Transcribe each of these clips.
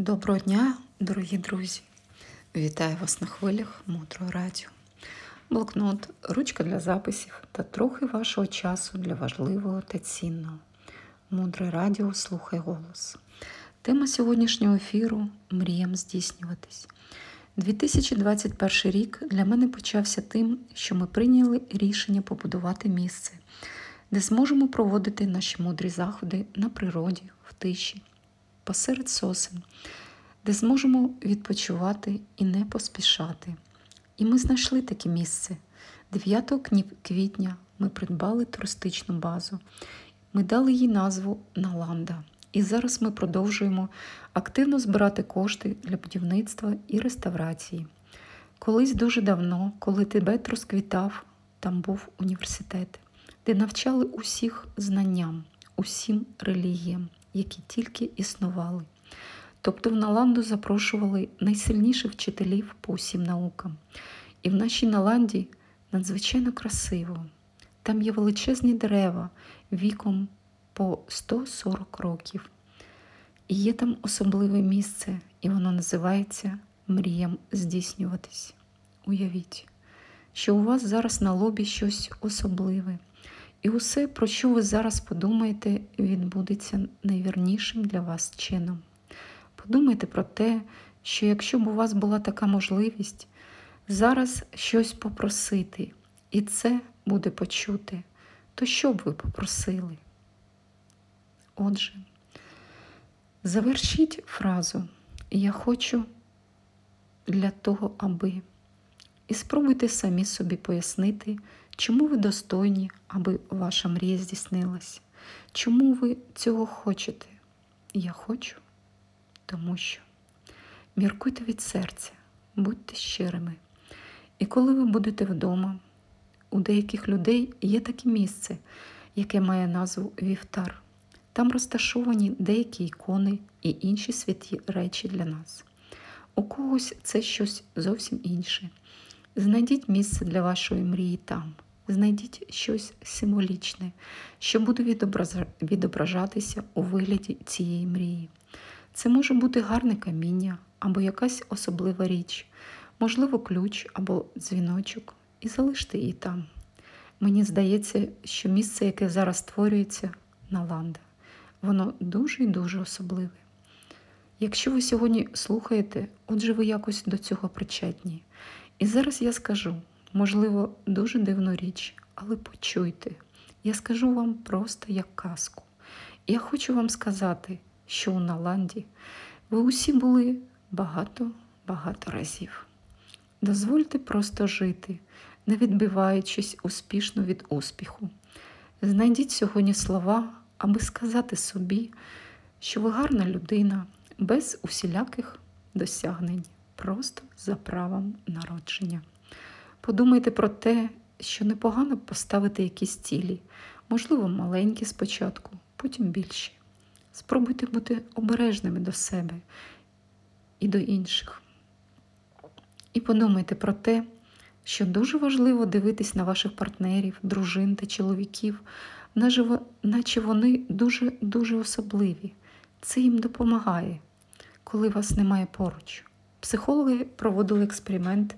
Доброго дня, дорогі друзі! Вітаю вас на хвилях Мудрого Радіо. Блокнот, ручка для записів та трохи вашого часу для важливого та цінного. Мудре радіо слухай голос. Тема сьогоднішнього ефіру мріям здійснюватись. 2021 рік для мене почався тим, що ми прийняли рішення побудувати місце, де зможемо проводити наші мудрі заходи на природі, в тиші посеред сосен, де зможемо відпочивати і не поспішати. І ми знайшли таке місце. 9 квітня ми придбали туристичну базу. Ми дали їй назву Наланда. І зараз ми продовжуємо активно збирати кошти для будівництва і реставрації. Колись дуже давно, коли Тибет розквітав, там був університет, де навчали усіх знанням, усім релігіям які тільки існували. Тобто в Наланду запрошували найсильніших вчителів по усім наукам. І в нашій Наланді надзвичайно красиво. Там є величезні дерева віком по 140 років. І є там особливе місце, і воно називається Мріям здійснюватись. Уявіть, що у вас зараз на лобі щось особливе. І усе, про що ви зараз подумаєте, відбудеться найвірнішим для вас чином. Подумайте про те, що якщо б у вас була така можливість зараз щось попросити, і це буде почути, то що б ви попросили? Отже, завершіть фразу Я хочу для того, аби. І спробуйте самі собі пояснити. Чому ви достойні, аби ваша мрія здійснилась? Чому ви цього хочете? Я хочу, тому що міркуйте від серця, будьте щирими. І коли ви будете вдома, у деяких людей є таке місце, яке має назву Вівтар. Там розташовані деякі ікони і інші святі речі для нас. У когось це щось зовсім інше. Знайдіть місце для вашої мрії там знайдіть щось символічне, що буде відображатися у вигляді цієї мрії. Це може бути гарне каміння або якась особлива річ, можливо, ключ або дзвіночок, і залиште її там. Мені здається, що місце, яке зараз створюється, Наланда, воно дуже і дуже особливе. Якщо ви сьогодні слухаєте, отже, ви якось до цього причетні. І зараз я скажу, можливо, дуже дивну річ, але почуйте, я скажу вам просто як казку. Я хочу вам сказати, що у Наланді ви усі були багато-багато разів. Дозвольте просто жити, не відбиваючись успішно від успіху. Знайдіть сьогодні слова, аби сказати собі, що ви гарна людина без усіляких досягнень, просто за правом народження. Подумайте про те, що непогано поставити якісь цілі, можливо, маленькі спочатку, потім більші. Спробуйте бути обережними до себе і до інших. І подумайте про те, що дуже важливо дивитись на ваших партнерів, дружин та чоловіків, наче вони дуже-дуже особливі. Це їм допомагає, коли вас немає поруч. Психологи проводили експеримент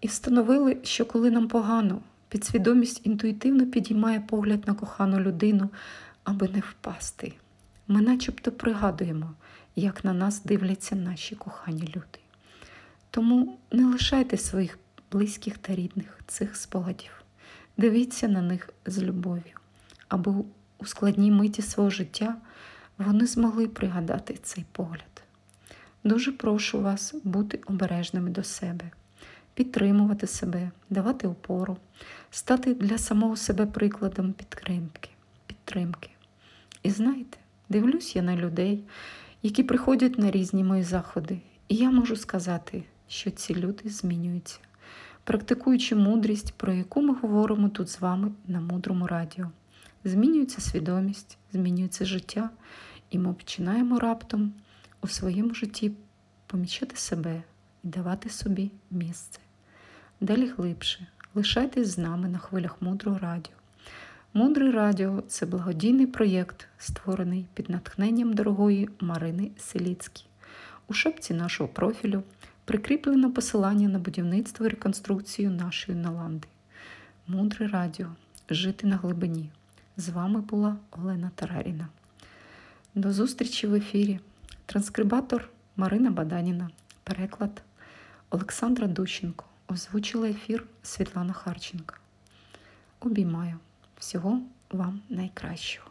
і встановили, що коли нам погано, підсвідомість інтуїтивно підіймає погляд на кохану людину, аби не впасти. Ми начебто пригадуємо, як на нас дивляться наші кохані люди. Тому не лишайте своїх близьких та рідних цих спогадів, дивіться на них з любов'ю, аби у складній миті свого життя вони змогли пригадати цей погляд. Дуже прошу вас бути обережними до себе підтримувати себе, давати опору, стати для самого себе прикладом підтримки. підтримки. І знаєте, дивлюсь я на людей, які приходять на різні мої заходи, і я можу сказати, що ці люди змінюються, практикуючи мудрість, про яку ми говоримо тут з вами на мудрому радіо. Змінюється свідомість, змінюється життя, і ми починаємо раптом у своєму житті помічати себе і давати собі місце. Далі глибше. Лишайтесь з нами на хвилях Мудрого Радіо. Мудре Радіо це благодійний проєкт, створений під натхненням дорогої Марини Селіцькі. У шапці нашого профілю прикріплено посилання на будівництво і реконструкцію нашої Наланди. Мудре радіо. Жити на глибині. З вами була Олена Тараріна. До зустрічі в ефірі. Транскрибатор Марина Баданіна. Переклад Олександра Дущенко. Озвучила ефір Світлана Харченка. Обіймаю. Всього вам найкращого.